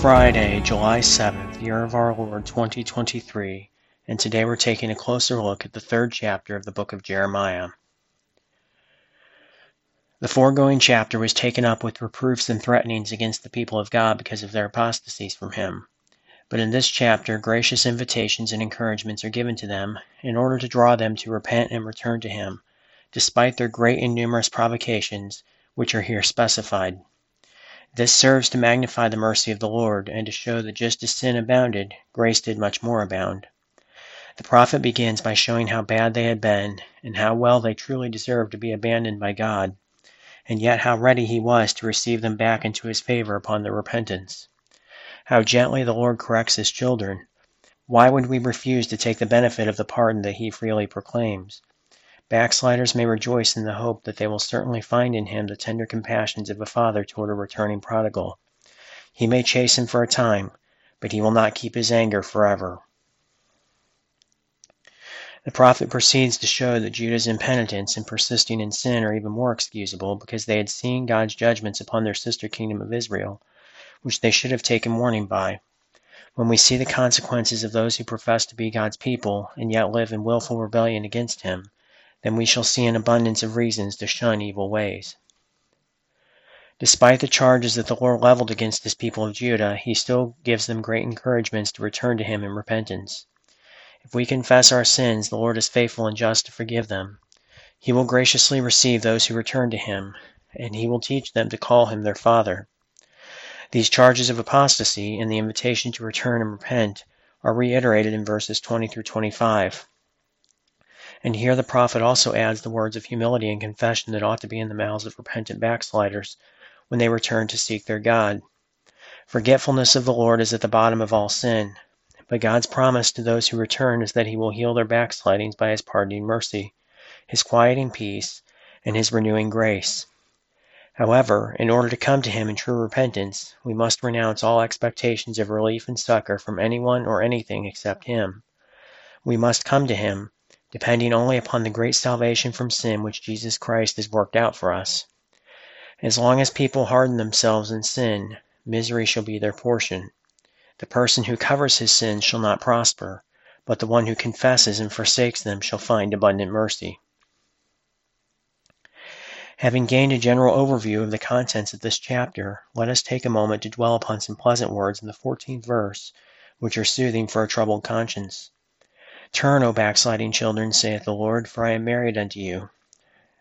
Friday, July 7th, year of our Lord 2023, and today we're taking a closer look at the third chapter of the book of Jeremiah. The foregoing chapter was taken up with reproofs and threatenings against the people of God because of their apostasies from Him. But in this chapter, gracious invitations and encouragements are given to them in order to draw them to repent and return to Him, despite their great and numerous provocations, which are here specified. This serves to magnify the mercy of the Lord, and to show that just as sin abounded, grace did much more abound. The prophet begins by showing how bad they had been, and how well they truly deserved to be abandoned by God, and yet how ready he was to receive them back into his favor upon their repentance. How gently the Lord corrects his children. Why would we refuse to take the benefit of the pardon that he freely proclaims? Backsliders may rejoice in the hope that they will certainly find in him the tender compassions of a father toward a returning prodigal. He may chasten for a time, but he will not keep his anger forever. The prophet proceeds to show that Judah's impenitence and persisting in sin are even more excusable because they had seen God's judgments upon their sister kingdom of Israel, which they should have taken warning by. When we see the consequences of those who profess to be God's people and yet live in wilful rebellion against him, then we shall see an abundance of reasons to shun evil ways. Despite the charges that the Lord leveled against his people of Judah, he still gives them great encouragements to return to him in repentance. If we confess our sins, the Lord is faithful and just to forgive them. He will graciously receive those who return to him, and he will teach them to call him their Father. These charges of apostasy and the invitation to return and repent are reiterated in verses 20 through 25. And here the prophet also adds the words of humility and confession that ought to be in the mouths of repentant backsliders when they return to seek their God. Forgetfulness of the Lord is at the bottom of all sin, but God's promise to those who return is that He will heal their backslidings by His pardoning mercy, His quieting peace, and His renewing grace. However, in order to come to Him in true repentance, we must renounce all expectations of relief and succor from anyone or anything except Him. We must come to Him depending only upon the great salvation from sin which Jesus Christ has worked out for us. As long as people harden themselves in sin, misery shall be their portion. The person who covers his sins shall not prosper, but the one who confesses and forsakes them shall find abundant mercy. Having gained a general overview of the contents of this chapter, let us take a moment to dwell upon some pleasant words in the 14th verse, which are soothing for a troubled conscience. Turn, O backsliding children, saith the Lord, for I am married unto you.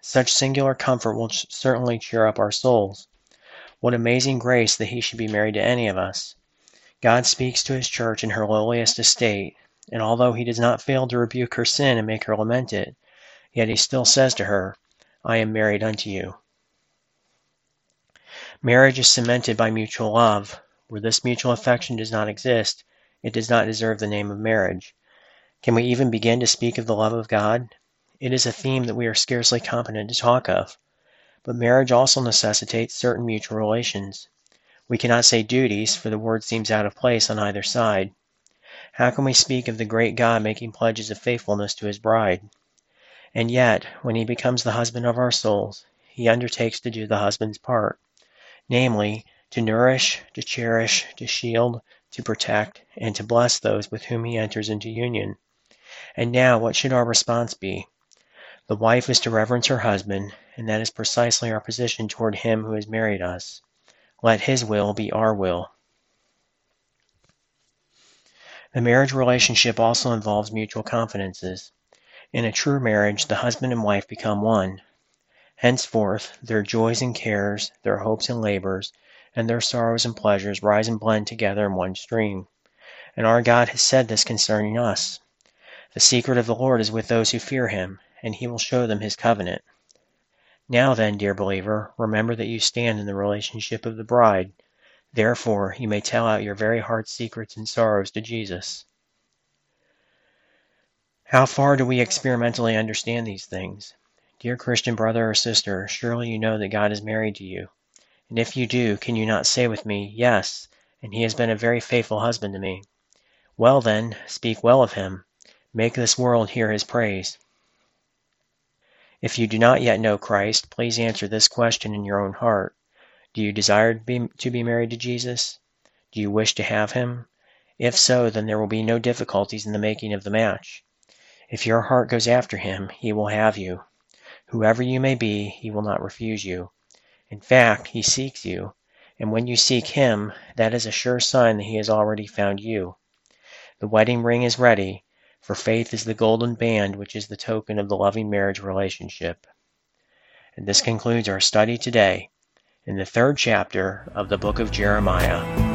Such singular comfort will certainly cheer up our souls. What amazing grace that he should be married to any of us. God speaks to his church in her lowliest estate, and although he does not fail to rebuke her sin and make her lament it, yet he still says to her, I am married unto you. Marriage is cemented by mutual love. Where this mutual affection does not exist, it does not deserve the name of marriage. Can we even begin to speak of the love of God? It is a theme that we are scarcely competent to talk of. But marriage also necessitates certain mutual relations. We cannot say duties, for the word seems out of place on either side. How can we speak of the great God making pledges of faithfulness to his bride? And yet, when he becomes the husband of our souls, he undertakes to do the husband's part, namely, to nourish, to cherish, to shield, to protect, and to bless those with whom he enters into union. And now, what should our response be? The wife is to reverence her husband, and that is precisely our position toward him who has married us. Let his will be our will. The marriage relationship also involves mutual confidences. In a true marriage, the husband and wife become one. Henceforth, their joys and cares, their hopes and labors, and their sorrows and pleasures rise and blend together in one stream. And our God has said this concerning us. The secret of the Lord is with those who fear him, and he will show them his covenant. Now then, dear believer, remember that you stand in the relationship of the bride. Therefore, you may tell out your very heart's secrets and sorrows to Jesus. How far do we experimentally understand these things? Dear Christian brother or sister, surely you know that God is married to you. And if you do, can you not say with me, Yes, and he has been a very faithful husband to me? Well then, speak well of him. Make this world hear his praise. If you do not yet know Christ, please answer this question in your own heart. Do you desire to be, to be married to Jesus? Do you wish to have him? If so, then there will be no difficulties in the making of the match. If your heart goes after him, he will have you. Whoever you may be, he will not refuse you. In fact, he seeks you, and when you seek him, that is a sure sign that he has already found you. The wedding ring is ready, for faith is the golden band which is the token of the loving marriage relationship. And this concludes our study today in the third chapter of the book of Jeremiah.